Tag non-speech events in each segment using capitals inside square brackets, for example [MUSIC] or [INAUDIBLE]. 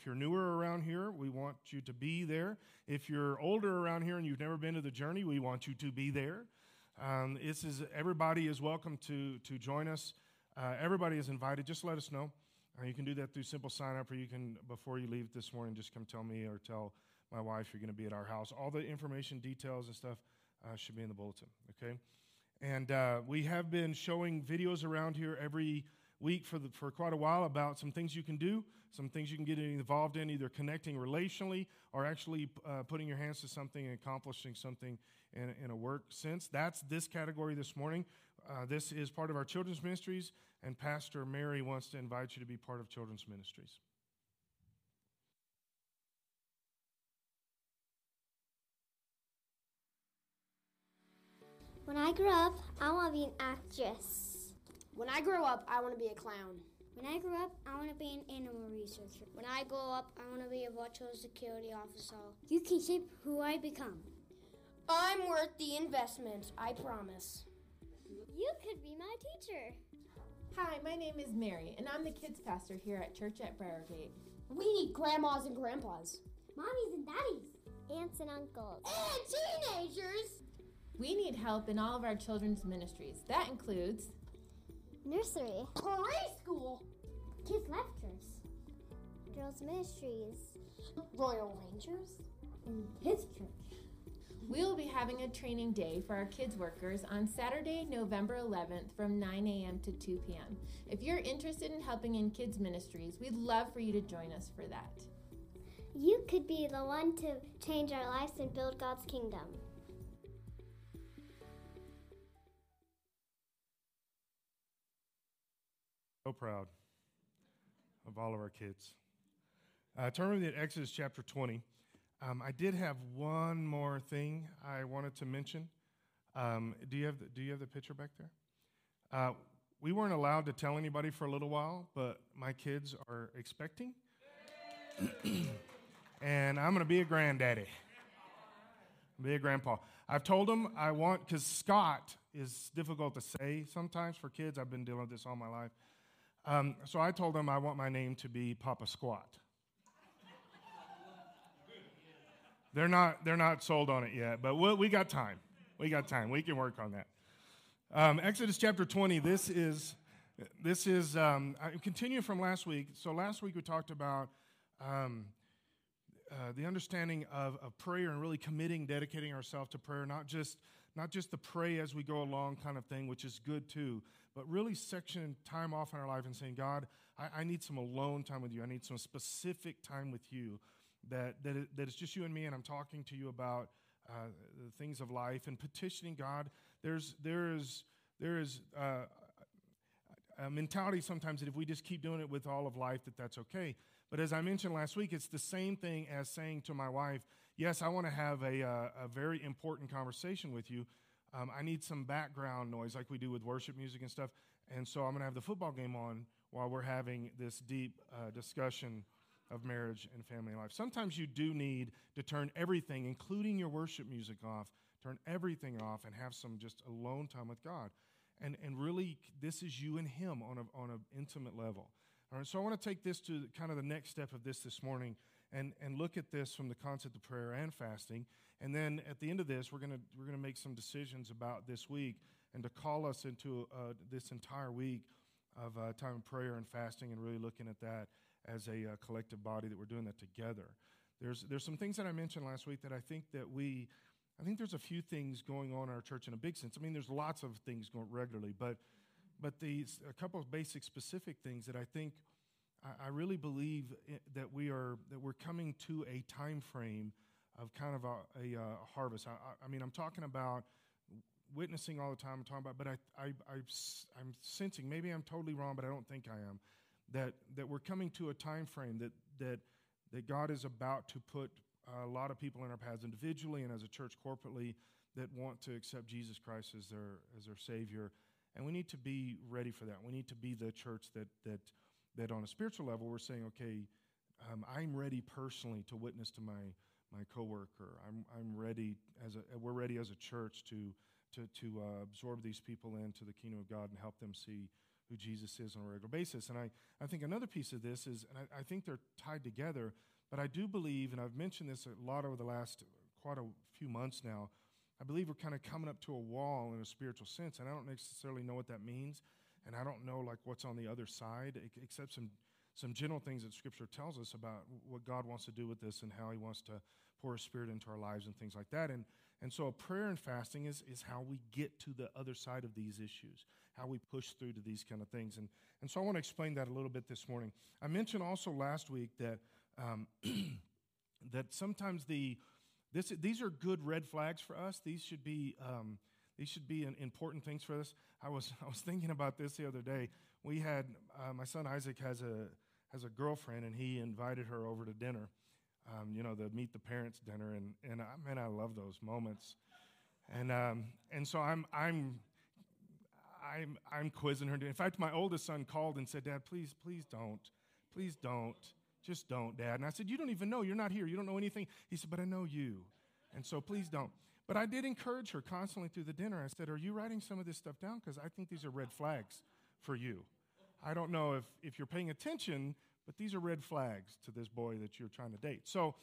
If you're newer around here, we want you to be there. If you're older around here and you've never been to the journey, we want you to be there. Um, this is everybody is welcome to to join us. Uh, everybody is invited. Just let us know. Uh, you can do that through simple sign up, or you can before you leave this morning, just come tell me or tell my wife you're going to be at our house. All the information, details, and stuff uh, should be in the bulletin. Okay, and uh, we have been showing videos around here every week for, the, for quite a while about some things you can do, some things you can get involved in, either connecting relationally or actually uh, putting your hands to something and accomplishing something in, in a work sense. That's this category this morning. Uh, this is part of our children's ministries, and Pastor Mary wants to invite you to be part of children's ministries. When I grow up, I want to be an actress. When I grow up, I want to be a clown. When I grow up, I want to be an animal researcher. When I grow up, I want to be a virtual security officer. You can shape who I become. I'm worth the investment, I promise. You could be my teacher. Hi, my name is Mary, and I'm the kids pastor here at Church at Briargate. We need grandmas and grandpas, mommies and daddies, aunts and uncles, and teenagers. We need help in all of our children's ministries. That includes nursery, preschool, kids lectures, girls ministries, Royal Rangers, and kids church. We will be having a training day for our kids workers on Saturday, November 11th from 9 a.m. to 2 p.m. If you're interested in helping in kids ministries, we'd love for you to join us for that. You could be the one to change our lives and build God's kingdom. So proud of all of our kids. Uh, turn with me to Exodus chapter 20. Um, I did have one more thing I wanted to mention. Um, do, you have the, do you have the picture back there? Uh, we weren't allowed to tell anybody for a little while, but my kids are expecting. [CLEARS THROAT] and I'm going to be a granddaddy. Be a grandpa. I've told them I want, because Scott is difficult to say sometimes for kids. I've been dealing with this all my life. Um, so I told them I want my name to be Papa Squat. they're not they're not sold on it yet, but we we got time. We got time. We can work on that. Um, Exodus chapter 20. This is this is um, I continue from last week. So last week we talked about um, uh, the understanding of, of prayer and really committing, dedicating ourselves to prayer, not just not just the pray as we go along kind of thing, which is good too, but really sectioning time off in our life and saying, God, I, I need some alone time with you. I need some specific time with you that, that, it, that it's just you and me, and I'm talking to you about uh, the things of life and petitioning God. There's, there is, there is uh, a mentality sometimes that if we just keep doing it with all of life, that that's okay. But as I mentioned last week, it's the same thing as saying to my wife, Yes, I want to have a, uh, a very important conversation with you, um, I need some background noise like we do with worship music and stuff. And so I'm going to have the football game on while we're having this deep uh, discussion of marriage and family life. Sometimes you do need to turn everything, including your worship music, off, turn everything off, and have some just alone time with God. And, and really, this is you and Him on, a, on an intimate level. All right, so I want to take this to kind of the next step of this this morning and, and look at this from the concept of prayer and fasting. And then at the end of this, we're going we're gonna make some decisions about this week and to call us into uh, this entire week of uh, time of prayer and fasting and really looking at that as a uh, collective body that we're doing that together. There's, there's some things that I mentioned last week that I think that we, I think there's a few things going on in our church in a big sense. I mean, there's lots of things going regularly, but, but these, a couple of basic specific things that I think I, really believe that we are, that we're coming to a time frame of kind of a, a, a harvest. I, I, mean, I'm talking about witnessing all the time. I'm talking about, but I, I, I, I'm sensing, maybe I'm totally wrong, but I don't think I am, that, that we're coming to a time frame that, that, that God is about to put a lot of people in our paths individually and as a church corporately that want to accept Jesus Christ as their, as their Savior. And we need to be ready for that. We need to be the church that, that, that on a spiritual level, we're saying, okay, um, I'm ready personally to witness to my my coworker. I'm, I'm ready as a, we're ready as a church to, to, to uh, absorb these people into the kingdom of God and help them see who Jesus is on a regular basis. And I, I think another piece of this is, and I, I think they're tied together, but I do believe, and I've mentioned this a lot over the last quite a few months now, I believe we're kind of coming up to a wall in a spiritual sense, and I don't necessarily know what that means, and I don't know like what's on the other side, except some some general things that Scripture tells us about what God wants to do with this and how He wants to pour His Spirit into our lives and things like that. And and so, prayer and fasting is is how we get to the other side of these issues, how we push through to these kind of things. And and so, I want to explain that a little bit this morning. I mentioned also last week that um, [CLEARS THROAT] that sometimes the this, these are good red flags for us. These should be, um, these should be important things for us. I was, [LAUGHS] I was thinking about this the other day. We had, uh, my son Isaac has a, has a girlfriend, and he invited her over to dinner. Um, you know, the meet the parents dinner, and, and I, man, I love those moments. And, um, and so I'm, I'm, I'm, I'm quizzing her. In fact, my oldest son called and said, Dad, please, please don't. Please don't. Just don't, Dad. And I said, You don't even know. You're not here. You don't know anything. He said, But I know you. And so please don't. But I did encourage her constantly through the dinner. I said, Are you writing some of this stuff down? Because I think these are red flags for you. I don't know if, if you're paying attention, but these are red flags to this boy that you're trying to date. So,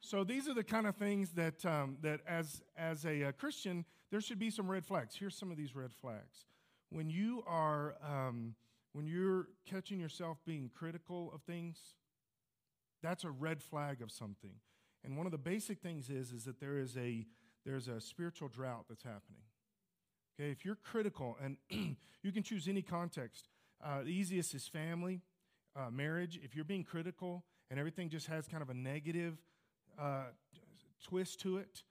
so these are the kind of things that, um, that as, as a, a, Christian, there should be some red flags. Here's some of these red flags. When you are, um, when you're catching yourself being critical of things, that's a red flag of something. And one of the basic things is, is that there is a, there's a spiritual drought that's happening. Okay, if you're critical, and [CLEARS THROAT] you can choose any context, uh, the easiest is family, uh, marriage. If you're being critical and everything just has kind of a negative uh, twist to it,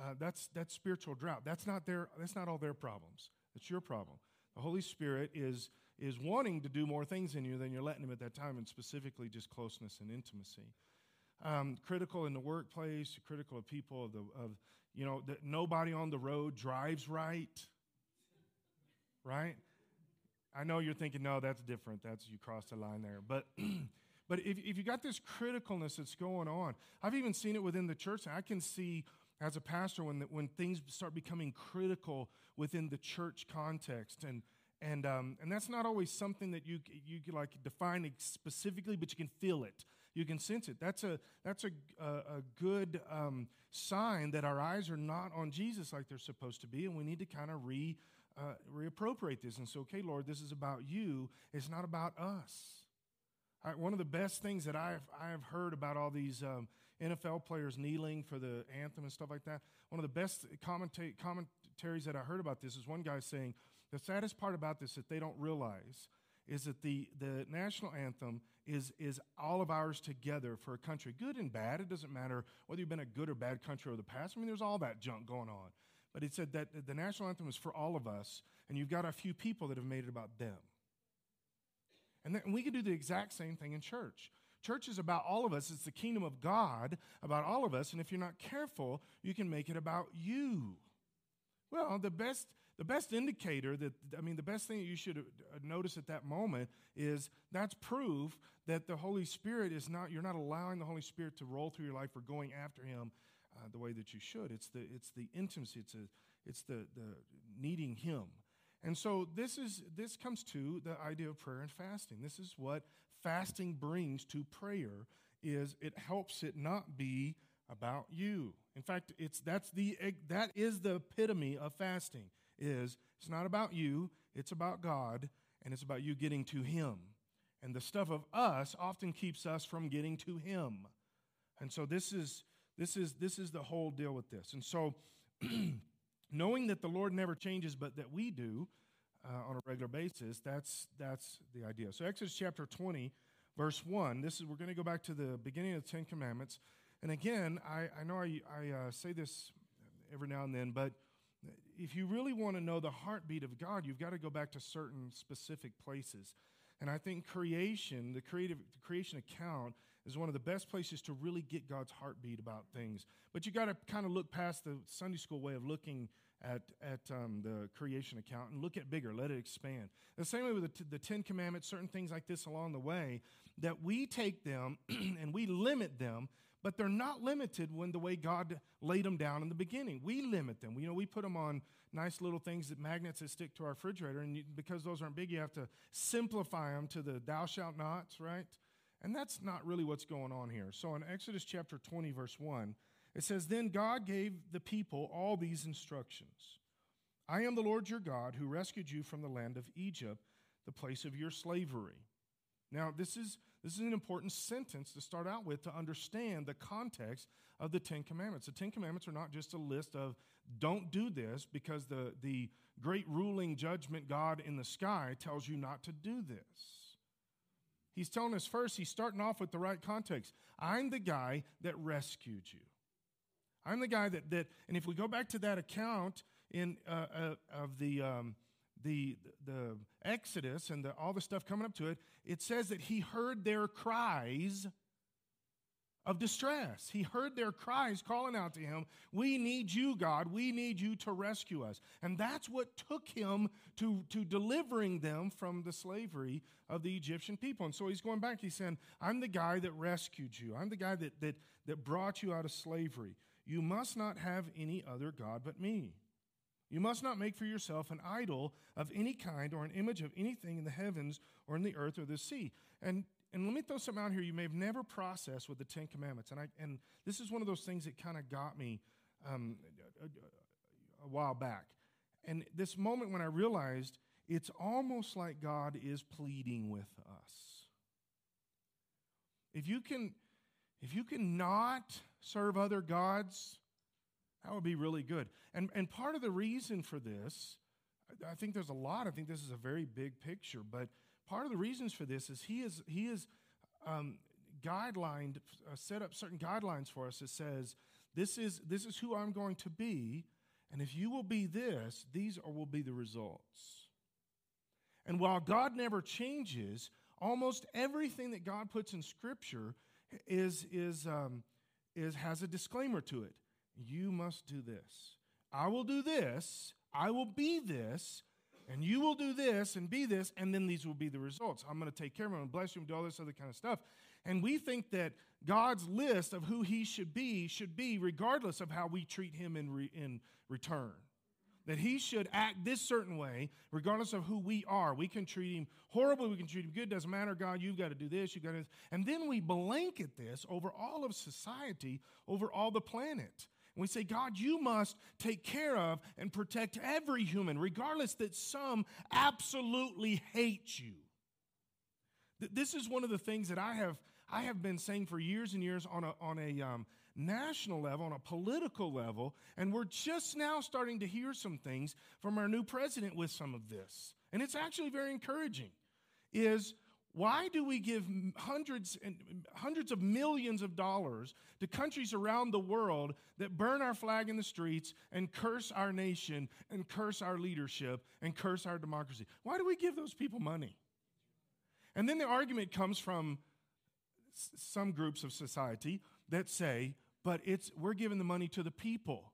uh, that's, that's spiritual drought. That's not, their, that's not all their problems. It's your problem. The Holy Spirit is is wanting to do more things in you than you're letting him at that time, and specifically just closeness and intimacy. Um, critical in the workplace, critical of people of the of you know that nobody on the road drives right. Right? I know you're thinking, no, that's different. That's you crossed the line there. But [CLEARS THROAT] but if, if you got this criticalness that's going on, I've even seen it within the church. I can see as a pastor when when things start becoming critical within the church context and and, um, and that's not always something that you, you like define specifically, but you can feel it. You can sense it. That's a, that's a, a, a good um, sign that our eyes are not on Jesus like they're supposed to be, and we need to kind of re, uh, reappropriate this and say, okay, Lord, this is about you. It's not about us. One of the best things that I've, I have heard about all these um, NFL players kneeling for the anthem and stuff like that, one of the best commenta- commentaries that I heard about this is one guy saying, the saddest part about this that they don't realize is that the, the national anthem is, is all of ours together for a country, good and bad. It doesn't matter whether you've been a good or bad country over the past. I mean, there's all that junk going on. But he said that the national anthem is for all of us, and you've got a few people that have made it about them. And, then, and we can do the exact same thing in church. Church is about all of us. It's the kingdom of God about all of us. And if you're not careful, you can make it about you. Well, the best the best indicator that, I mean, the best thing you should uh, notice at that moment is that's proof that the Holy Spirit is not, you're not allowing the Holy Spirit to roll through your life or going after Him uh, the way that you should. It's the, it's the intimacy, it's, a, it's the, the needing Him. And so this is this comes to the idea of prayer and fasting. This is what fasting brings to prayer is it helps it not be about you. In fact, it's that's the that is the epitome of fasting is it's not about you, it's about God, and it's about you getting to Him. And the stuff of us often keeps us from getting to Him. And so this is this is this is the whole deal with this. And so [CLEARS THROAT] knowing that the Lord never changes, but that we do uh, on a regular basis, that's that's the idea. So Exodus chapter 20, verse 1, this is we're going to go back to the beginning of the Ten Commandments. And again, I, I know I, I uh, say this every now and then, but if you really want to know the heartbeat of God, you've got to go back to certain specific places. And I think creation, the creative the creation account, is one of the best places to really get God's heartbeat about things. But you got to kind of look past the Sunday school way of looking at, at um, the creation account and look at bigger, let it expand. The same way with the, the Ten Commandments, certain things like this along the way, that we take them [CLEARS THROAT] and we limit them but they're not limited when the way God laid them down in the beginning. We limit them. You know, we put them on nice little things that magnets that stick to our refrigerator, and because those aren't big, you have to simplify them to the thou shalt nots, right? And that's not really what's going on here. So in Exodus chapter 20, verse 1, it says, Then God gave the people all these instructions I am the Lord your God who rescued you from the land of Egypt, the place of your slavery. Now, this is, this is an important sentence to start out with to understand the context of the Ten Commandments. The Ten Commandments are not just a list of don't do this because the, the great ruling judgment God in the sky tells you not to do this. He's telling us first, he's starting off with the right context. I'm the guy that rescued you. I'm the guy that, that and if we go back to that account in, uh, uh, of the, um, the, the Exodus and the, all the stuff coming up to it, it says that he heard their cries of distress. He heard their cries calling out to him, We need you, God. We need you to rescue us. And that's what took him to, to delivering them from the slavery of the Egyptian people. And so he's going back. He's saying, I'm the guy that rescued you, I'm the guy that, that, that brought you out of slavery. You must not have any other God but me. You must not make for yourself an idol of any kind or an image of anything in the heavens or in the earth or the sea. And, and let me throw something out here you may have never processed with the Ten Commandments. And, I, and this is one of those things that kind of got me um, a, a, a while back. And this moment when I realized it's almost like God is pleading with us. If you can, if you can not serve other gods, that would be really good. And, and part of the reason for this, I think there's a lot. I think this is a very big picture, but part of the reasons for this is he is he is um, guidelined, uh, set up certain guidelines for us that says this is this is who I'm going to be, and if you will be this, these are, will be the results. And while God never changes, almost everything that God puts in Scripture is is um, is has a disclaimer to it. You must do this. I will do this. I will be this. And you will do this and be this, and then these will be the results. I'm going to take care of him and bless you and do all this other kind of stuff. And we think that God's list of who he should be should be regardless of how we treat him in, re- in return. That he should act this certain way, regardless of who we are. We can treat him horribly, we can treat him good, doesn't matter, God, you've got to do this, you've got to. And then we blanket this over all of society, over all the planet. We say, God, you must take care of and protect every human, regardless that some absolutely hate you. This is one of the things that I have, I have been saying for years and years on a, on a um, national level, on a political level, and we're just now starting to hear some things from our new president with some of this. And it's actually very encouraging. Is why do we give hundreds and hundreds of millions of dollars to countries around the world that burn our flag in the streets and curse our nation and curse our leadership and curse our democracy? Why do we give those people money? And then the argument comes from some groups of society that say, but it's we're giving the money to the people.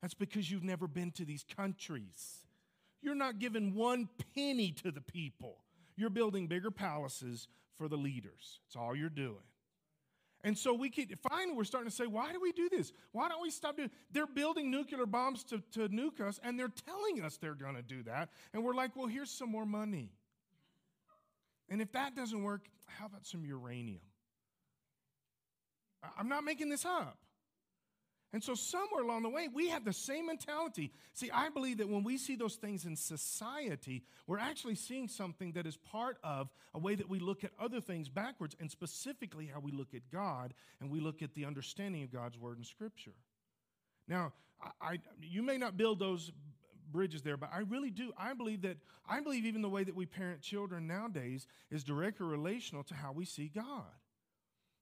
That's because you've never been to these countries. You're not giving one penny to the people. You're building bigger palaces for the leaders. That's all you're doing. And so we keep, finally, we're starting to say, why do we do this? Why don't we stop doing They're building nuclear bombs to, to nuke us, and they're telling us they're to do that. And we're like, well, here's some more money. And if that doesn't work, how about some uranium? I'm not making this up. And so, somewhere along the way, we have the same mentality. See, I believe that when we see those things in society, we're actually seeing something that is part of a way that we look at other things backwards, and specifically how we look at God and we look at the understanding of God's Word in Scripture. Now, I, I, you may not build those bridges there, but I really do. I believe that, I believe even the way that we parent children nowadays is directly relational to how we see God.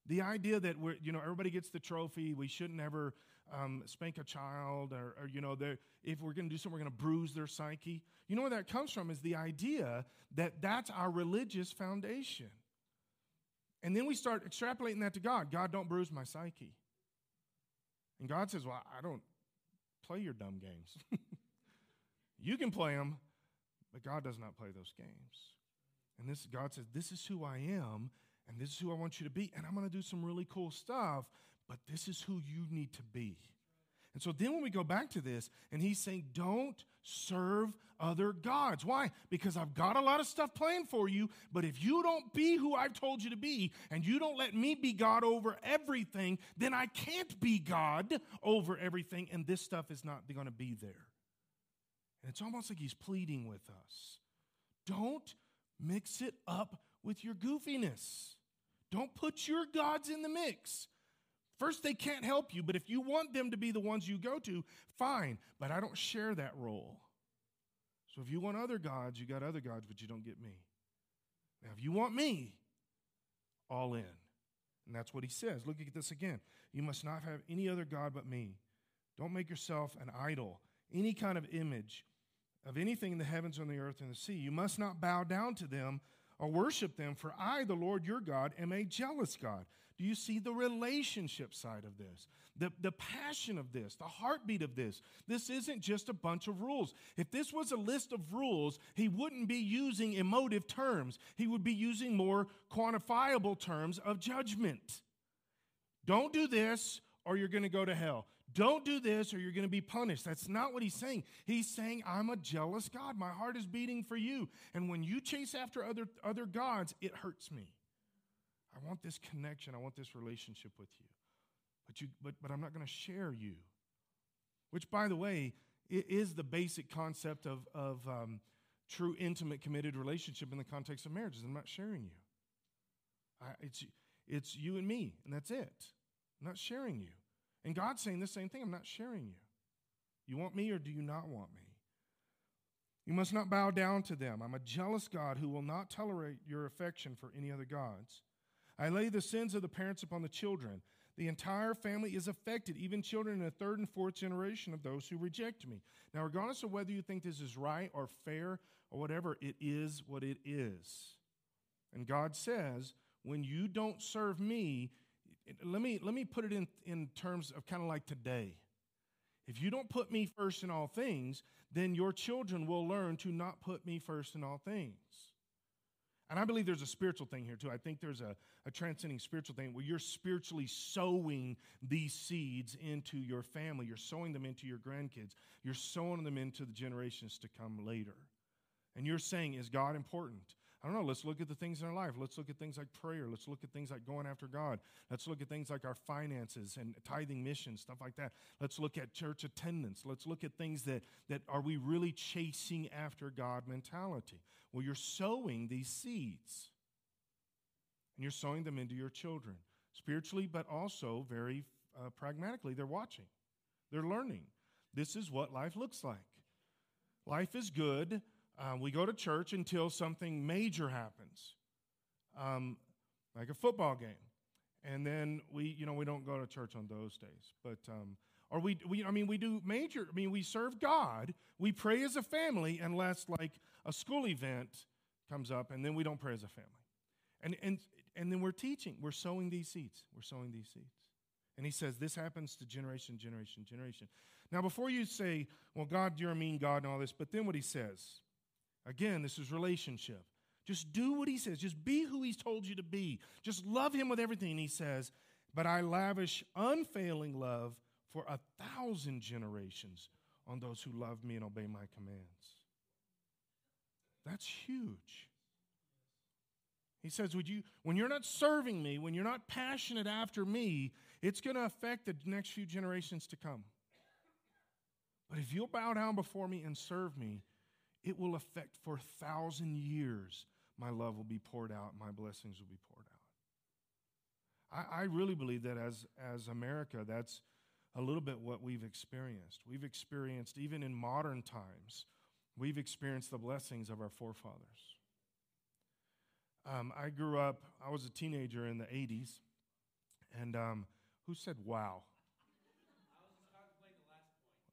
The idea that we're, you know, everybody gets the trophy, we shouldn't ever um, spank a child, or, or you know, if we're going to do something, we're going to bruise their psyche. You know where that comes from is the idea that that's our religious foundation. And then we start extrapolating that to God. God, don't bruise my psyche. And God says, Well, I don't play your dumb games. [LAUGHS] you can play them, but God does not play those games. And this God says, This is who I am, and this is who I want you to be, and I'm going to do some really cool stuff, but this is who you need to be. And so then when we go back to this, and he's saying, don't serve other gods. Why? Because I've got a lot of stuff planned for you, but if you don't be who I've told you to be, and you don't let me be God over everything, then I can't be God over everything, and this stuff is not going to be there. And it's almost like he's pleading with us. Don't mix it up with your goofiness. Don't put your gods in the mix. First, they can't help you, but if you want them to be the ones you go to, fine. But I don't share that role. So if you want other gods, you got other gods, but you don't get me. Now, if you want me, all in. And that's what he says. Look at this again. You must not have any other God but me. Don't make yourself an idol, any kind of image of anything in the heavens, on the earth, and the sea. You must not bow down to them or worship them, for I, the Lord your God, am a jealous God. Do you see the relationship side of this? The, the passion of this, the heartbeat of this. This isn't just a bunch of rules. If this was a list of rules, he wouldn't be using emotive terms, he would be using more quantifiable terms of judgment. Don't do this, or you're going to go to hell. Don't do this or you're going to be punished. That's not what he's saying. He's saying, I'm a jealous God. My heart is beating for you. And when you chase after other, other gods, it hurts me. I want this connection. I want this relationship with you. But, you, but, but I'm not going to share you. Which, by the way, is the basic concept of, of um, true, intimate, committed relationship in the context of marriages. I'm not sharing you. I, it's, it's you and me, and that's it. I'm not sharing you. And God's saying the same thing I'm not sharing you. You want me or do you not want me? You must not bow down to them. I'm a jealous God who will not tolerate your affection for any other gods. I lay the sins of the parents upon the children. The entire family is affected, even children in the third and fourth generation of those who reject me. Now, regardless of whether you think this is right or fair or whatever, it is what it is. And God says, when you don't serve me, let me, let me put it in, in terms of kind of like today. If you don't put me first in all things, then your children will learn to not put me first in all things. And I believe there's a spiritual thing here too. I think there's a, a transcending spiritual thing where you're spiritually sowing these seeds into your family. You're sowing them into your grandkids. You're sowing them into the generations to come later. And you're saying, is God important? I don't know, let's look at the things in our life. Let's look at things like prayer. Let's look at things like going after God. Let's look at things like our finances and tithing missions, stuff like that. Let's look at church attendance. Let's look at things that, that are we really chasing after God mentality? Well, you're sowing these seeds. And you're sowing them into your children, spiritually, but also very uh, pragmatically. They're watching, they're learning. This is what life looks like. Life is good um, we go to church until something major happens, um, like a football game. And then we, you know, we don't go to church on those days. But, um, or we, we, I mean, we do major, I mean, we serve God. We pray as a family unless like a school event comes up and then we don't pray as a family. And, and, and then we're teaching, we're sowing these seeds. We're sowing these seeds. And he says this happens to generation, generation, generation. Now, before you say, well, God, you're a mean God and all this, but then what he says, Again, this is relationship. Just do what he says. Just be who he's told you to be. Just love him with everything he says. But I lavish unfailing love for a thousand generations on those who love me and obey my commands. That's huge. He says, Would you, when you're not serving me, when you're not passionate after me, it's going to affect the next few generations to come. But if you'll bow down before me and serve me, it will affect for a thousand years. My love will be poured out, my blessings will be poured out. I, I really believe that as, as America, that's a little bit what we've experienced. We've experienced, even in modern times, we've experienced the blessings of our forefathers. Um, I grew up, I was a teenager in the 80s, and um, who said wow?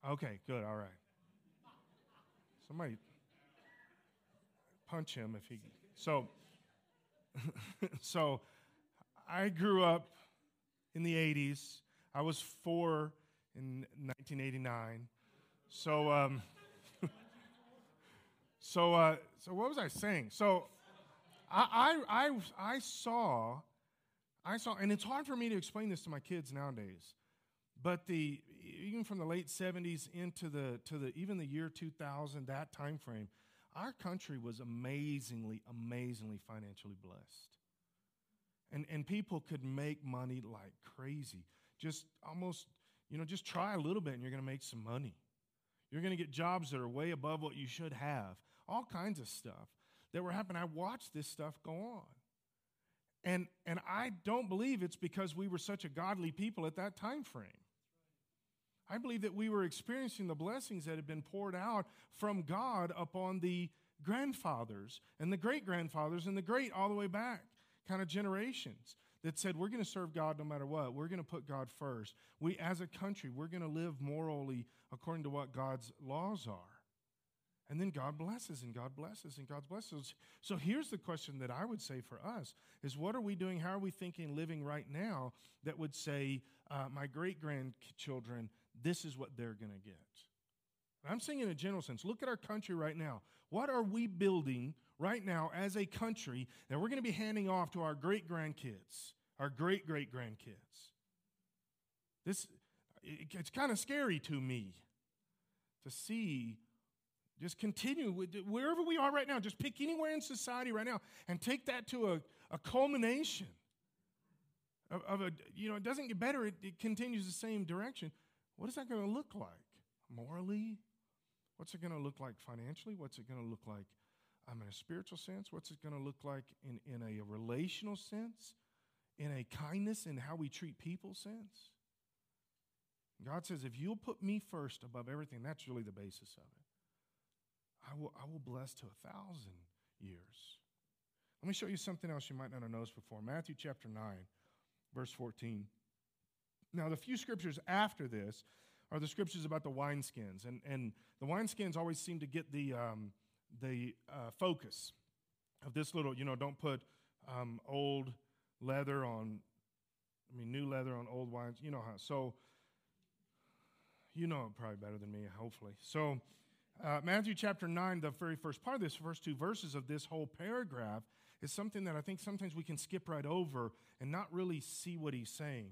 Okay, good, all right. Somebody punch him if he. So, [LAUGHS] so I grew up in the 80s. I was four in 1989. So, um, [LAUGHS] so, uh, so what was I saying? So, I, I, I, I saw, I saw, and it's hard for me to explain this to my kids nowadays, but the even from the late 70s into the to the even the year 2000, that time frame, our country was amazingly, amazingly financially blessed. And, and people could make money like crazy. Just almost, you know, just try a little bit and you're going to make some money. You're going to get jobs that are way above what you should have. All kinds of stuff that were happening. I watched this stuff go on. And, and I don't believe it's because we were such a godly people at that time frame. I believe that we were experiencing the blessings that had been poured out from God upon the grandfathers and the great grandfathers and the great all the way back kind of generations that said, we're going to serve God no matter what. We're going to put God first. We, as a country, we're going to live morally according to what God's laws are. And then God blesses and God blesses and God blesses. So here's the question that I would say for us is what are we doing? How are we thinking living right now that would say, uh, my great grandchildren, this is what they're going to get? I'm saying in a general sense, look at our country right now. What are we building right now as a country that we're going to be handing off to our great grandkids, our great great grandkids. This it's kind of scary to me to see just continue with wherever we are right now, just pick anywhere in society right now and take that to a, a culmination of, of, a, you know, it doesn't get better, it, it continues the same direction. What is that going to look like? Morally? What's it going to look like financially? What's it going to look like um, in a spiritual sense? What's it going to look like in, in a relational sense? In a kindness in how we treat people sense? God says, if you'll put me first above everything, that's really the basis of it. I will, I will bless to a thousand years. Let me show you something else you might not have noticed before. Matthew chapter 9, verse 14. Now, the few scriptures after this are the scriptures about the wineskins. And, and the wineskins always seem to get the, um, the uh, focus of this little, you know, don't put um, old leather on, I mean, new leather on old wines. You know how. So, you know it probably better than me, hopefully. So, uh, Matthew chapter 9, the very first part of this, first two verses of this whole paragraph, is something that I think sometimes we can skip right over and not really see what he's saying.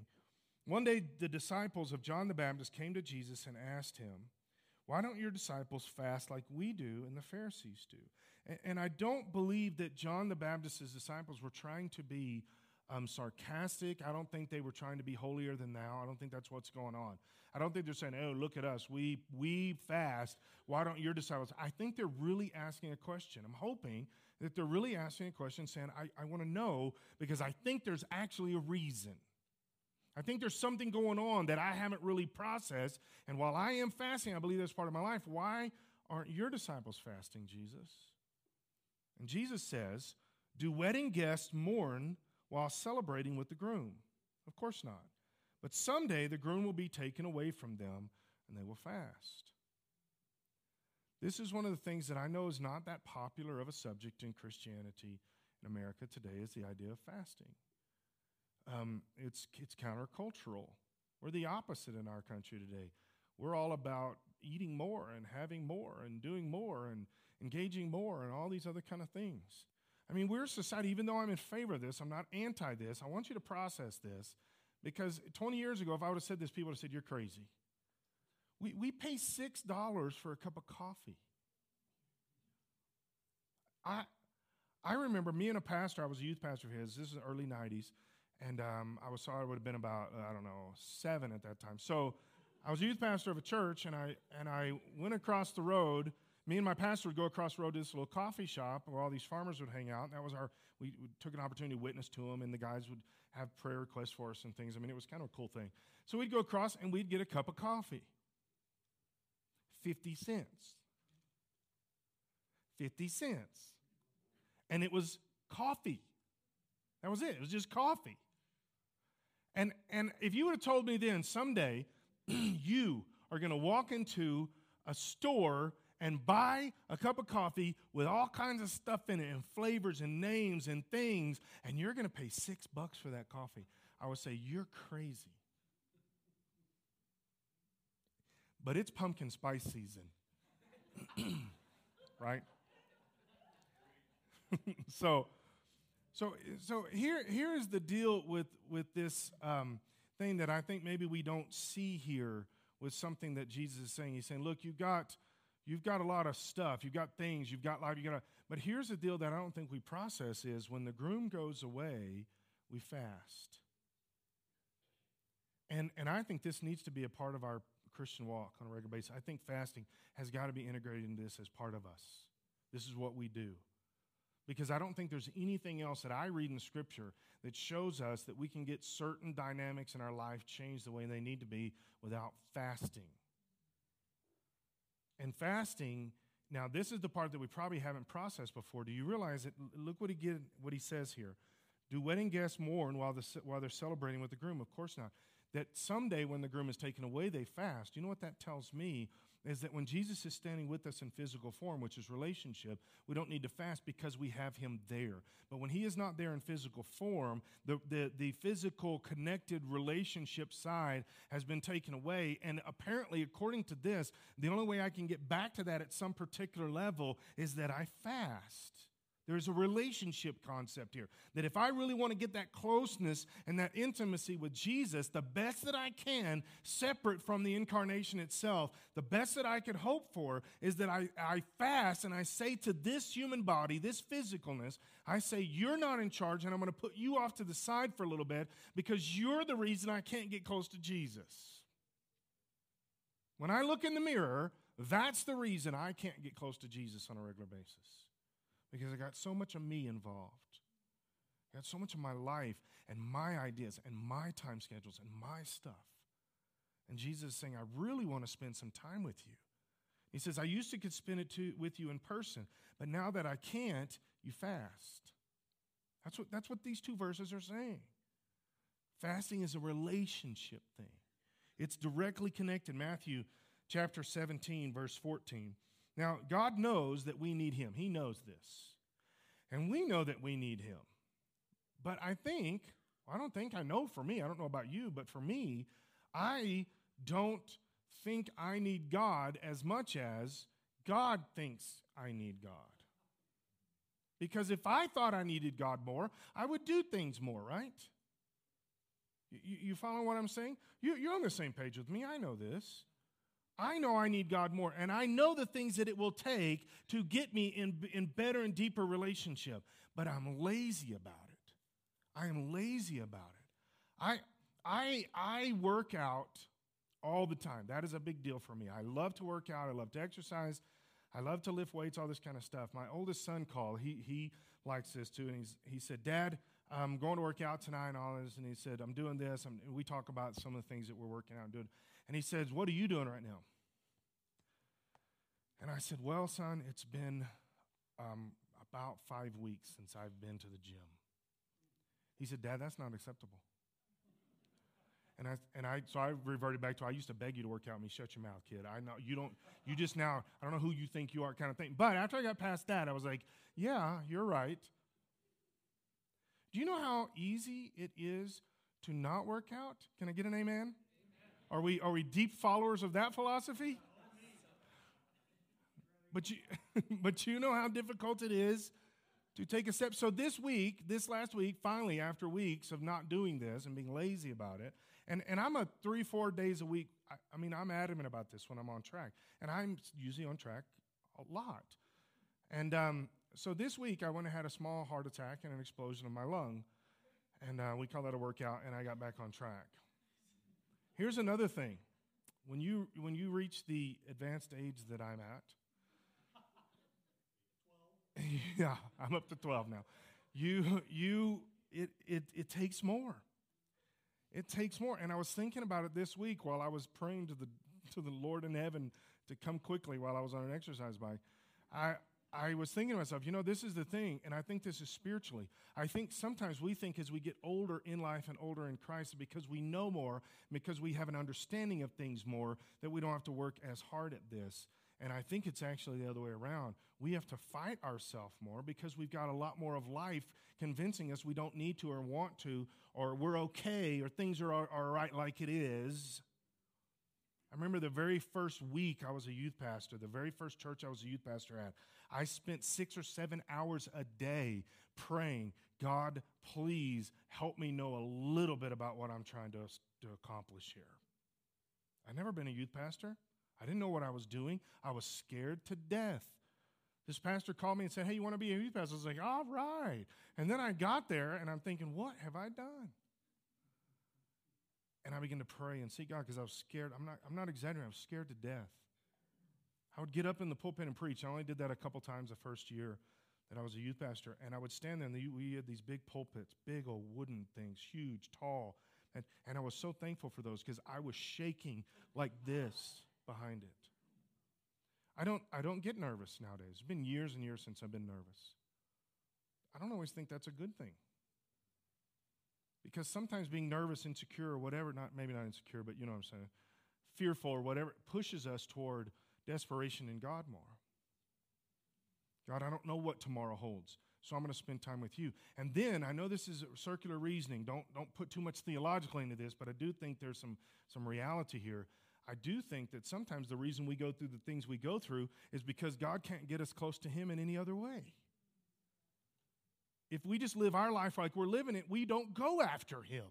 One day, the disciples of John the Baptist came to Jesus and asked him, Why don't your disciples fast like we do and the Pharisees do? And, and I don't believe that John the Baptist's disciples were trying to be um, sarcastic. I don't think they were trying to be holier than thou. I don't think that's what's going on. I don't think they're saying, oh, look at us. We, we fast. Why don't your disciples? I think they're really asking a question. I'm hoping that they're really asking a question saying, I, I want to know because I think there's actually a reason. I think there's something going on that I haven't really processed. And while I am fasting, I believe that's part of my life. Why aren't your disciples fasting, Jesus? And Jesus says, Do wedding guests mourn while celebrating with the groom? Of course not. But someday the groom will be taken away from them and they will fast. This is one of the things that I know is not that popular of a subject in Christianity in America today is the idea of fasting. Um, it's, it's countercultural. We're the opposite in our country today. We're all about eating more and having more and doing more and engaging more and all these other kind of things. I mean, we're a society, even though I'm in favor of this, I'm not anti this. I want you to process this because 20 years ago, if I would have said this, people would have said, You're crazy. We, we pay $6 for a cup of coffee. I, I remember me and a pastor, I was a youth pastor of his, this is the early 90s, and um, I was sorry, I would have been about, uh, I don't know, seven at that time. So I was a youth pastor of a church, and I, and I went across the road. Me and my pastor would go across the road to this little coffee shop where all these farmers would hang out. And that was our, we, we took an opportunity to witness to them, and the guys would have prayer requests for us and things. I mean, it was kind of a cool thing. So we'd go across and we'd get a cup of coffee 50 cents. 50 cents. And it was coffee. That was it. It was just coffee. And, and if you would have told me then someday [CLEARS THROAT] you are going to walk into a store and buy a cup of coffee with all kinds of stuff in it and flavors and names and things, and you're going to pay six bucks for that coffee, I would say, You're crazy. But it's pumpkin spice season, [CLEARS THROAT] right? [LAUGHS] so, So, so here, here is the deal with, with this um, thing that I think maybe we don't see here with something that Jesus is saying. He's saying, look, you've got, you've got a lot of stuff. You've got things. You've got life. You got. A, But here's the deal that I don't think we process is when the groom goes away, we fast. And, and I think this needs to be a part of our Christian walk on a regular basis. I think fasting has got to be integrated into this as part of us. This is what we do. Because I don't think there's anything else that I read in Scripture that shows us that we can get certain dynamics in our life changed the way they need to be without fasting. And fasting, now this is the part that we probably haven't processed before. Do you realize it? Look what he, get, what he says here. Do wedding guests mourn while, the, while they're celebrating with the groom? Of course not. That someday when the groom is taken away, they fast. You know what that tells me? Is that when Jesus is standing with us in physical form, which is relationship, we don't need to fast because we have him there. But when he is not there in physical form, the, the, the physical connected relationship side has been taken away. And apparently, according to this, the only way I can get back to that at some particular level is that I fast. There's a relationship concept here. That if I really want to get that closeness and that intimacy with Jesus, the best that I can, separate from the incarnation itself, the best that I could hope for is that I, I fast and I say to this human body, this physicalness, I say, You're not in charge, and I'm going to put you off to the side for a little bit because you're the reason I can't get close to Jesus. When I look in the mirror, that's the reason I can't get close to Jesus on a regular basis because I got so much of me involved. I got so much of my life and my ideas and my time schedules and my stuff. And Jesus is saying, I really want to spend some time with you. He says, I used to could spend it to, with you in person, but now that I can't, you fast. That's what, that's what these two verses are saying. Fasting is a relationship thing. It's directly connected. Matthew chapter 17, verse 14. Now, God knows that we need Him. He knows this. And we know that we need Him. But I think, I don't think, I know for me, I don't know about you, but for me, I don't think I need God as much as God thinks I need God. Because if I thought I needed God more, I would do things more, right? You, you follow what I'm saying? You, you're on the same page with me. I know this. I know I need God more, and I know the things that it will take to get me in, in better and deeper relationship, but I'm lazy about it. I am lazy about it. I, I, I work out all the time. That is a big deal for me. I love to work out, I love to exercise, I love to lift weights, all this kind of stuff. My oldest son called, he, he likes this too, and he's, he said, Dad, I'm going to work out tonight and all this. And he said, I'm doing this. I'm, we talk about some of the things that we're working out and doing. And he says, What are you doing right now? And I said, Well, son, it's been um, about five weeks since I've been to the gym. He said, Dad, that's not acceptable. And I, and I, so I reverted back to, I used to beg you to work out me. Shut your mouth, kid. I know you don't, you just now, I don't know who you think you are kind of thing. But after I got past that, I was like, yeah, you're right. Do you know how easy it is to not work out? Can I get an amen? Are we, are we deep followers of that philosophy? But you, [LAUGHS] but you know how difficult it is to take a step. So this week, this last week, finally, after weeks of not doing this and being lazy about it, and, and I'm a three, four days a week. I, I mean, I'm adamant about this when I'm on track, and I'm usually on track a lot. And um, so this week, I went and had a small heart attack and an explosion in my lung, and uh, we call that a workout, and I got back on track. Here's another thing: when you when you reach the advanced age that I'm at, [LAUGHS] yeah, I'm up to 12 now. You, you, it, it, it takes more. It takes more. And I was thinking about it this week while I was praying to the, to the Lord in heaven to come quickly while I was on an exercise bike. I, I was thinking to myself, you know, this is the thing, and I think this is spiritually. I think sometimes we think as we get older in life and older in Christ, because we know more, because we have an understanding of things more, that we don't have to work as hard at this. And I think it's actually the other way around. We have to fight ourselves more because we've got a lot more of life convincing us we don't need to or want to, or we're okay, or things are, are right like it is. I remember the very first week I was a youth pastor, the very first church I was a youth pastor at, I spent six or seven hours a day praying, God, please help me know a little bit about what I'm trying to, to accomplish here. I've never been a youth pastor. I didn't know what I was doing. I was scared to death. This pastor called me and said, Hey, you want to be a youth pastor? I was like, All right. And then I got there and I'm thinking, What have I done? And I began to pray and seek God because I was scared. I'm not, I'm not exaggerating, I was scared to death. I would get up in the pulpit and preach. I only did that a couple times the first year that I was a youth pastor. And I would stand there, and we had these big pulpits, big old wooden things, huge, tall. And, and I was so thankful for those because I was shaking like this behind it. I don't, I don't get nervous nowadays. It's been years and years since I've been nervous. I don't always think that's a good thing. Because sometimes being nervous, insecure, or whatever, not maybe not insecure, but you know what I'm saying, fearful or whatever, pushes us toward desperation in God more. God, I don't know what tomorrow holds, so I'm going to spend time with you. And then I know this is circular reasoning. Don't, don't put too much theological into this, but I do think there's some, some reality here. I do think that sometimes the reason we go through the things we go through is because God can't get us close to Him in any other way. If we just live our life like we're living it, we don't go after Him.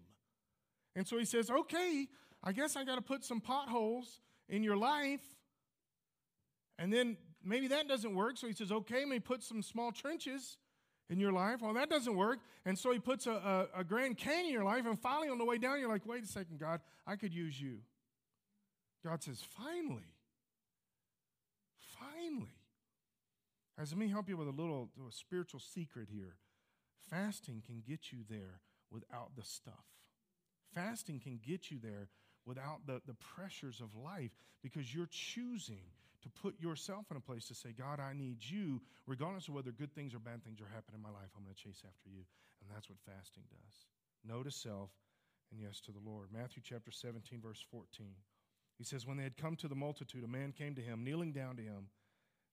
And so He says, okay, I guess I got to put some potholes in your life. And then maybe that doesn't work. So He says, okay, me put some small trenches in your life. Well, that doesn't work. And so He puts a, a, a Grand Canyon in your life. And finally, on the way down, you're like, wait a second, God, I could use you. God says, finally, finally. As let me help you with a little a spiritual secret here. Fasting can get you there without the stuff. Fasting can get you there without the, the pressures of life because you're choosing to put yourself in a place to say, God, I need you, regardless of whether good things or bad things are happening in my life. I'm going to chase after you. And that's what fasting does. No to self and yes to the Lord. Matthew chapter 17, verse 14. He says, When they had come to the multitude, a man came to him, kneeling down to him,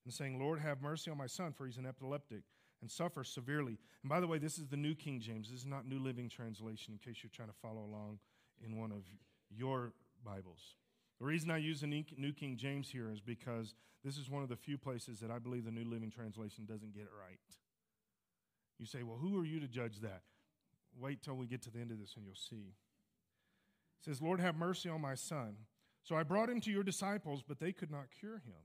and saying, Lord, have mercy on my son, for he's an epileptic and suffer severely. And by the way, this is the New King James. This is not New Living Translation, in case you're trying to follow along in one of your Bibles. The reason I use the New King James here is because this is one of the few places that I believe the New Living Translation doesn't get it right. You say, well, who are you to judge that? Wait till we get to the end of this and you'll see. It says, Lord, have mercy on my son so I brought him to your disciples, but they could not cure him.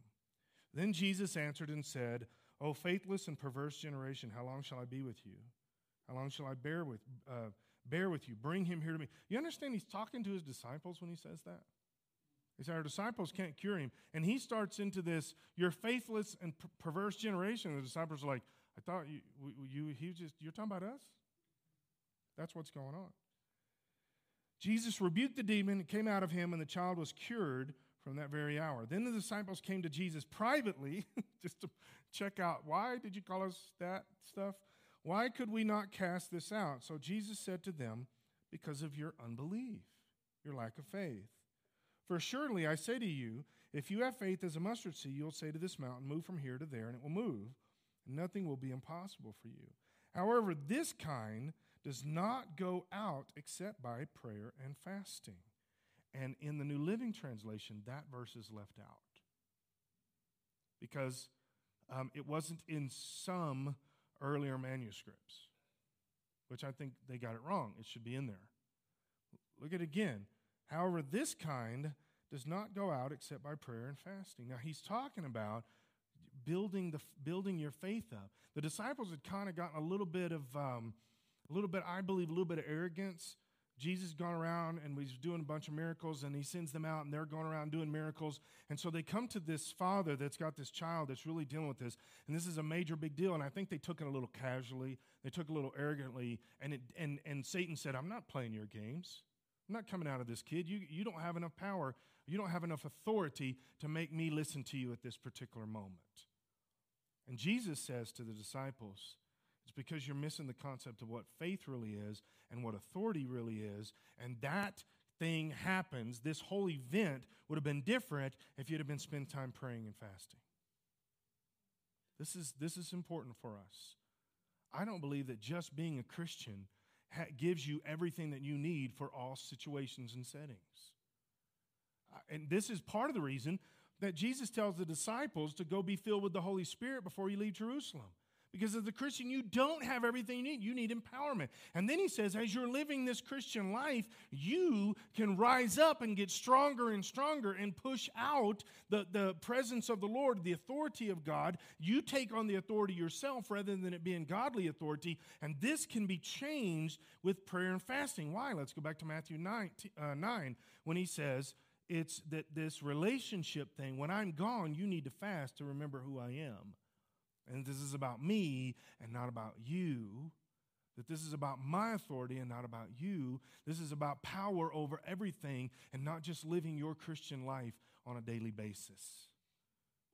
Then Jesus answered and said, O faithless and perverse generation, how long shall I be with you? How long shall I bear with, uh, bear with you? Bring him here to me. You understand he's talking to his disciples when he says that? He said, Our disciples can't cure him. And he starts into this, You're faithless and per- perverse generation. The disciples are like, I thought you, you, he just, you're talking about us? That's what's going on. Jesus rebuked the demon, it came out of him, and the child was cured from that very hour. Then the disciples came to Jesus privately [LAUGHS] just to check out why did you call us that stuff? Why could we not cast this out? So Jesus said to them, Because of your unbelief, your lack of faith. For surely I say to you, if you have faith as a mustard seed, you'll say to this mountain, Move from here to there, and it will move, and nothing will be impossible for you. However, this kind does not go out except by prayer and fasting. And in the New Living Translation, that verse is left out because um, it wasn't in some earlier manuscripts, which I think they got it wrong. It should be in there. Look at it again. However, this kind does not go out except by prayer and fasting. Now, he's talking about building, the, building your faith up. The disciples had kind of gotten a little bit of. Um, a little bit, I believe, a little bit of arrogance. Jesus gone around and he's doing a bunch of miracles and he sends them out and they're going around doing miracles. And so they come to this father that's got this child that's really dealing with this. And this is a major big deal. And I think they took it a little casually. They took it a little arrogantly. And, it, and, and Satan said, I'm not playing your games. I'm not coming out of this kid. You, you don't have enough power. You don't have enough authority to make me listen to you at this particular moment. And Jesus says to the disciples, because you're missing the concept of what faith really is and what authority really is. And that thing happens, this whole event would have been different if you'd have been spending time praying and fasting. This is, this is important for us. I don't believe that just being a Christian ha- gives you everything that you need for all situations and settings. And this is part of the reason that Jesus tells the disciples to go be filled with the Holy Spirit before you leave Jerusalem Because as a Christian, you don't have everything you need. You need empowerment. And then he says, as you're living this Christian life, you can rise up and get stronger and stronger and push out the, the presence of the Lord, the authority of God. You take on the authority yourself rather than it being godly authority. And this can be changed with prayer and fasting. Why? Let's go back to Matthew 9, uh, 9 when he says, it's that this relationship thing, when I'm gone, you need to fast to remember who I am. And this is about me and not about you. That this is about my authority and not about you. This is about power over everything and not just living your Christian life on a daily basis.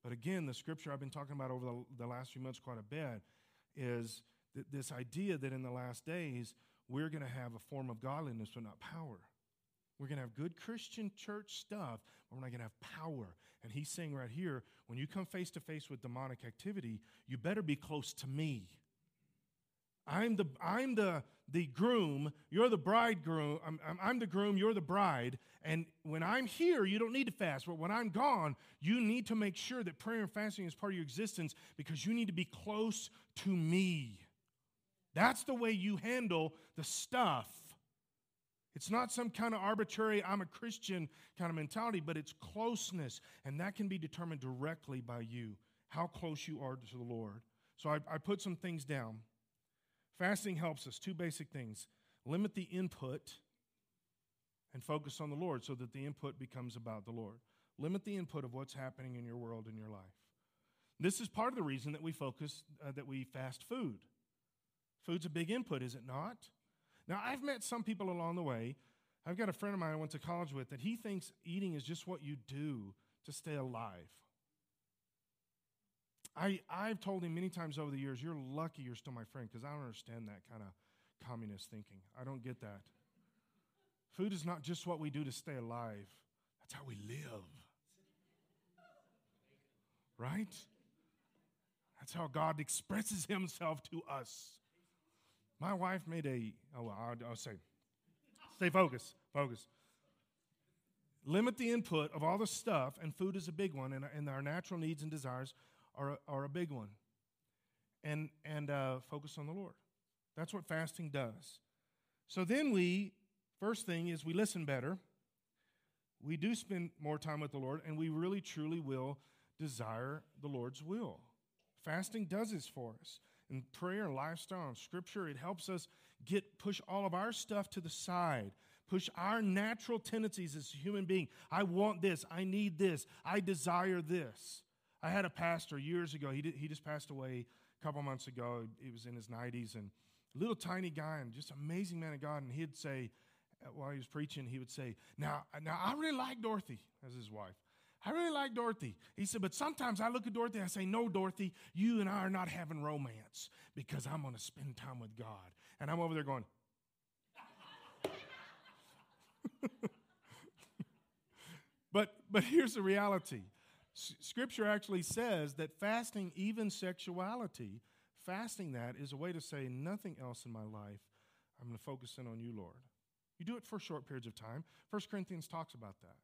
But again, the scripture I've been talking about over the, the last few months quite a bit is that this idea that in the last days we're going to have a form of godliness but not power. We're going to have good Christian church stuff, but we're not going to have power. And he's saying right here when you come face to face with demonic activity, you better be close to me. I'm the, I'm the, the groom, you're the bridegroom. I'm, I'm, I'm, the groom, you're the bride. And when I'm here, you don't need to fast. But when I'm gone, you need to make sure that prayer and fasting is part of your existence because you need to be close to me. That's the way you handle the stuff it's not some kind of arbitrary, I'm a Christian kind of mentality, but it's closeness. And that can be determined directly by you, how close you are to the Lord. So I, I put some things down. Fasting helps us. Two basic things limit the input and focus on the Lord so that the input becomes about the Lord. Limit the input of what's happening in your world in your life. This is part of the reason that we focus, uh, that we fast food. Food's a big input, is it not? Now, I've met some people along the way. I've got a friend of mine I went to college with that he thinks eating is just what you do to stay alive. I, I've told him many times over the years, you're lucky you're still my friend because I don't understand that kind of communist thinking. I don't get that. Food is not just what we do to stay alive, that's how we live. Right? That's how God expresses himself to us. My wife made a, oh, well, I'll, I'll say, stay focused, focus. Limit the input of all the stuff, and food is a big one, and, and our natural needs and desires are, are a big one. And, and uh, focus on the Lord. That's what fasting does. So then we, first thing is we listen better. We do spend more time with the Lord, and we really truly will desire the Lord's will. Fasting does this for us and prayer and lifestyle and scripture, it helps us get push all of our stuff to the side. Push our natural tendencies as a human being. I want this. I need this. I desire this. I had a pastor years ago. He, did, he just passed away a couple months ago. He was in his 90s and little tiny guy and just amazing man of God. And he'd say, while he was preaching, he would say, Now, now I really like Dorothy, as his wife. I really like Dorothy. He said, but sometimes I look at Dorothy and I say, No, Dorothy, you and I are not having romance because I'm going to spend time with God. And I'm over there going, [LAUGHS] but, but here's the reality S- Scripture actually says that fasting, even sexuality, fasting that is a way to say, Nothing else in my life. I'm going to focus in on you, Lord. You do it for short periods of time. First Corinthians talks about that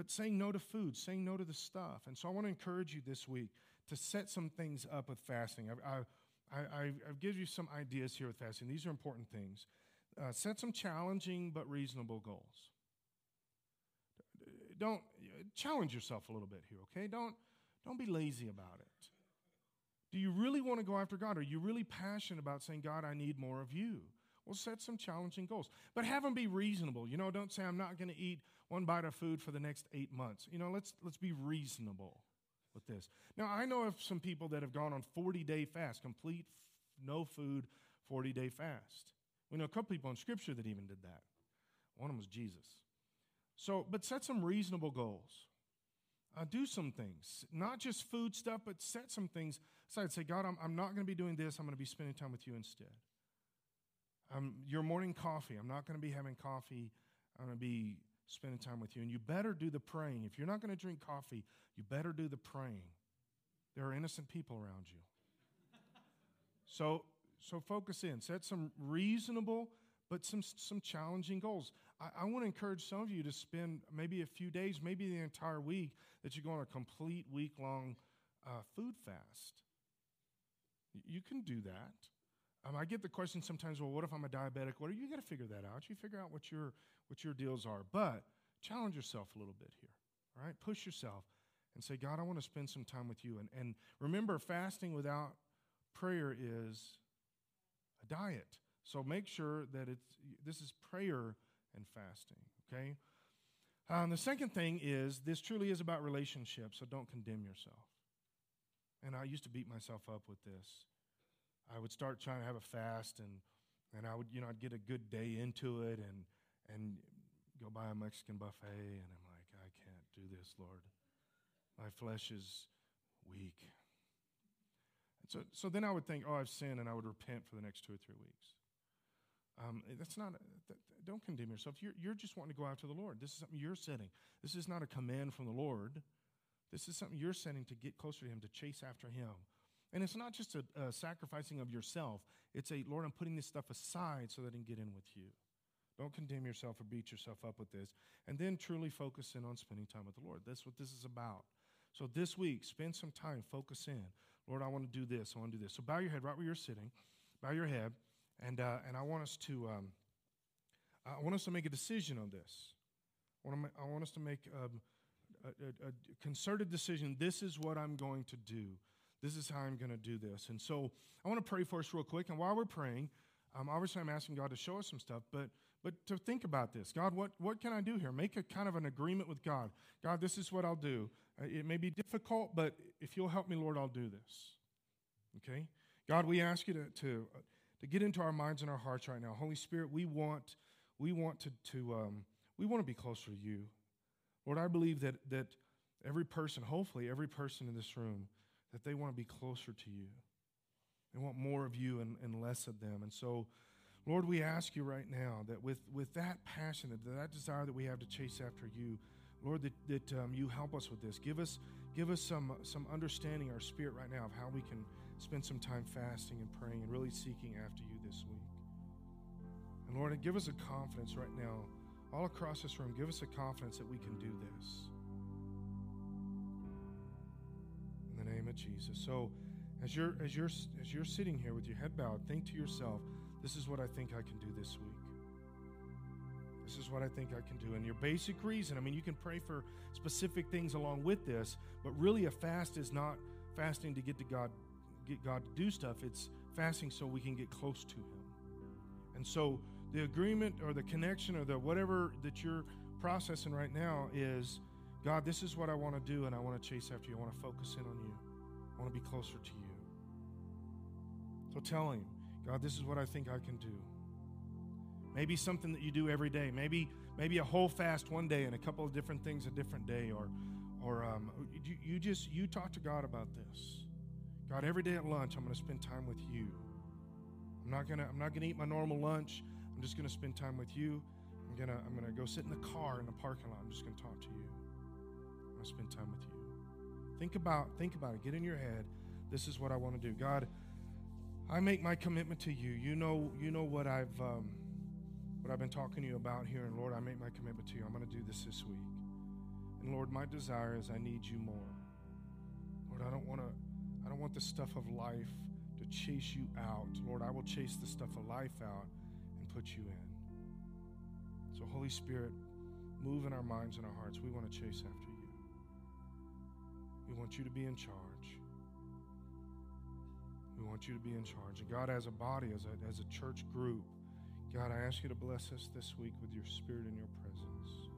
but saying no to food, saying no to the stuff. And so I want to encourage you this week to set some things up with fasting. I, I, I, I give you some ideas here with fasting. These are important things. Uh, set some challenging but reasonable goals. Don't challenge yourself a little bit here, okay? Don't don't be lazy about it. Do you really want to go after God? Are you really passionate about saying, God, I need more of you? Well, set some challenging goals, but have them be reasonable. You know, don't say, I'm not going to eat one bite of food for the next eight months. You know, let's, let's be reasonable with this. Now, I know of some people that have gone on 40 day fast, complete no food, 40 day fast. We know a couple people in Scripture that even did that. One of them was Jesus. So, but set some reasonable goals. Uh, do some things, not just food stuff, but set some things aside. Say, God, I'm, I'm not going to be doing this. I'm going to be spending time with you instead. Um, your morning coffee, I'm not going to be having coffee. I'm going to be spending time with you. And you better do the praying. If you're not going to drink coffee, you better do the praying. There are innocent people around you. so, so focus in. Set some reasonable but some, some challenging goals. I, I want to encourage some of you to spend maybe a few days, maybe the entire week, that you go on a complete week long uh, food fast. You can do that. Um, I get the question sometimes, well, what if I'm a diabetic? What are you got to figure that out. You figure out what your what your deals are. But challenge yourself a little bit here. All right? Push yourself and say, God, I want to spend some time with you. And, and remember, fasting without prayer is a diet. So make sure that it's this is prayer and fasting, okay? Um, the second thing is this truly is about relationships, so don't condemn yourself. And I used to beat myself up with this. I would start trying to have a fast, and, and I would, you know, I'd get a good day into it and, and go by a Mexican buffet, and I'm like, I can't do this, Lord. My flesh is weak. And so, so then I would think, oh, I've sinned, and I would repent for the next two or three weeks. Um, that's not, that, don't condemn yourself. You're, you're just wanting to go after the Lord. This is something you're setting. This is not a command from the Lord. This is something you're setting to get closer to Him, to chase after Him. And it's not just a, a sacrificing of yourself. It's a, Lord, I'm putting this stuff aside so that I can get in with you. Don't condemn yourself or beat yourself up with this. And then truly focus in on spending time with the Lord. That's what this is about. So this week, spend some time, focus in. Lord, I want to do this. I want to do this. So bow your head right where you're sitting. Bow your head. And, uh, and I want us to um, I want us to make a decision on this. I want, I want us to make um, a, a, a, concerted decision. This is what I'm going to do. This is how I'm going to do this. And so I want to pray for us real quick. And while we're praying, um, obviously I'm asking God to show us some stuff, but but to think about this. God, what, what can I do here? Make a kind of an agreement with God. God, this is what I'll do. Uh, it may be difficult, but if you'll help me, Lord, I'll do this. Okay? God, we ask you to, to, to get into our minds and our hearts right now. Holy Spirit, we want we want to, to um, we want to be closer to you. Lord, I believe that, that every person, hopefully every person in this room, that they want to be closer to you. They want more of you and, and less of them. And so, Lord, we ask you right now that with, with that passion, that, that desire that we have to chase after you, Lord, that, that um, you help us with this. Give us, give us some, some understanding, our spirit right now, of how we can spend some time fasting and praying and really seeking after you this week. And Lord, give us a confidence right now, all across this room, give us a confidence that we can do this. In the name of Jesus. So, as you're as you're as you're sitting here with your head bowed, think to yourself, this is what I think I can do this week. This is what I think I can do. And your basic reason, I mean, you can pray for specific things along with this, but really a fast is not fasting to get to God get God to do stuff. It's fasting so we can get close to him. And so the agreement or the connection or the whatever that you're processing right now is God, this is what I want to do, and I want to chase after you. I want to focus in on you. I want to be closer to you. So tell him, God, this is what I think I can do. Maybe something that you do every day. Maybe maybe a whole fast one day and a couple of different things a different day. Or or um, you, you just you talk to God about this. God, every day at lunch, I'm going to spend time with you. I'm not gonna I'm not gonna eat my normal lunch. I'm just to spend time with you. I'm to I'm to go sit in the car in the parking lot. I'm just to talk to you. I'm to spend time with you. Think about think about it. Get in your head. This is what I want to do. God, I make my commitment to you. You know you know what I've um, what I've been talking to you about here and Lord, I make my commitment to you. I'm going to do this this week. And Lord, my desire is I need you more. Lord, I don't want to I don't want the stuff of life to chase you out. Lord, I will chase the stuff of life out and put you in. So, Holy Spirit, move in our minds and our hearts. We want to chase after you. We want you to be in charge. Want you to be in charge. And God, as a body, as a, as a church group, God, I ask you to bless us this week with your spirit and your presence.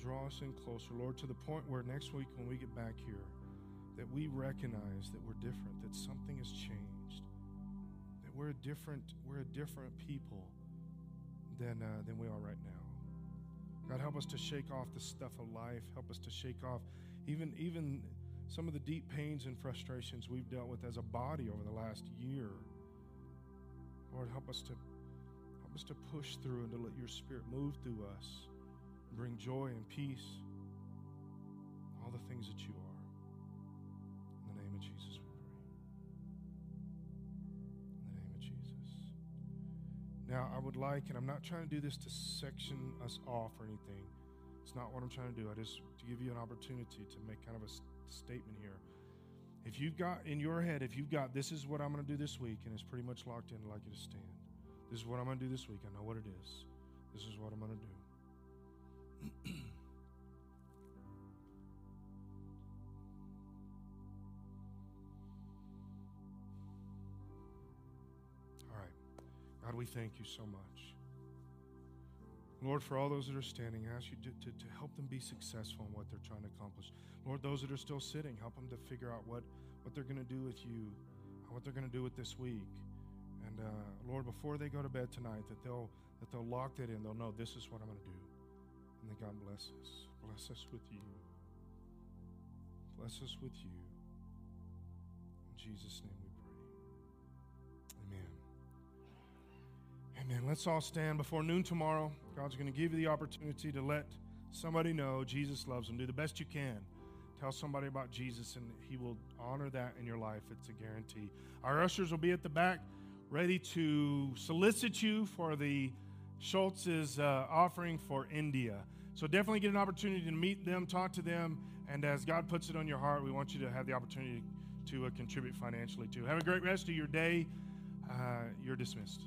Draw us in closer, Lord, to the point where next week when we get back here, that we recognize that we're different, that something has changed that we're a different we're a different people than uh, than we are right now. God, help us to shake off the stuff of life. Help us to shake off even even some of the deep pains and frustrations we've dealt with as a body over the last year. Lord, help us to help us to push through and to let your spirit move through us, and bring joy and peace, all the things that you are. In the name of Jesus, we pray. In the name of Jesus. Now, I would like, and I'm not trying to do this to section us off or anything. It's not what I'm trying to do. I just to give you an opportunity to make kind of a statement here. If you've got in your head, if you've got, this is what I'm going to do this week, and it's pretty much locked in, I'd like you to stand. This is what I'm going to do this week. I know what it is. This is what I'm going to do. [CLEARS THROAT] All right. God, we thank you so much. Lord, for all those that are standing, I ask you to, to, to, help them be successful in what they're trying to accomplish. Lord, those that are still sitting, help them to figure out what, what they're going to do with you, what they're going to do with this week. And uh, Lord, before they go to bed tonight, that they'll that they'll lock that in. They'll know this is what I'm going to do. And that God bless us. Bless us with you. Bless us with you. In Jesus' name Amen. Let's all stand before noon tomorrow. God's going to give you the opportunity to let somebody know Jesus loves them. Do the best you can. Tell somebody about Jesus, and He will honor that in your life. It's a guarantee. Our ushers will be at the back, ready to solicit you for the Schultz's uh, offering for India. So definitely get an opportunity to meet them, talk to them, and as God puts it on your heart, we want you to have the opportunity to uh, contribute financially too. Have a great rest of your day. Uh, you're dismissed.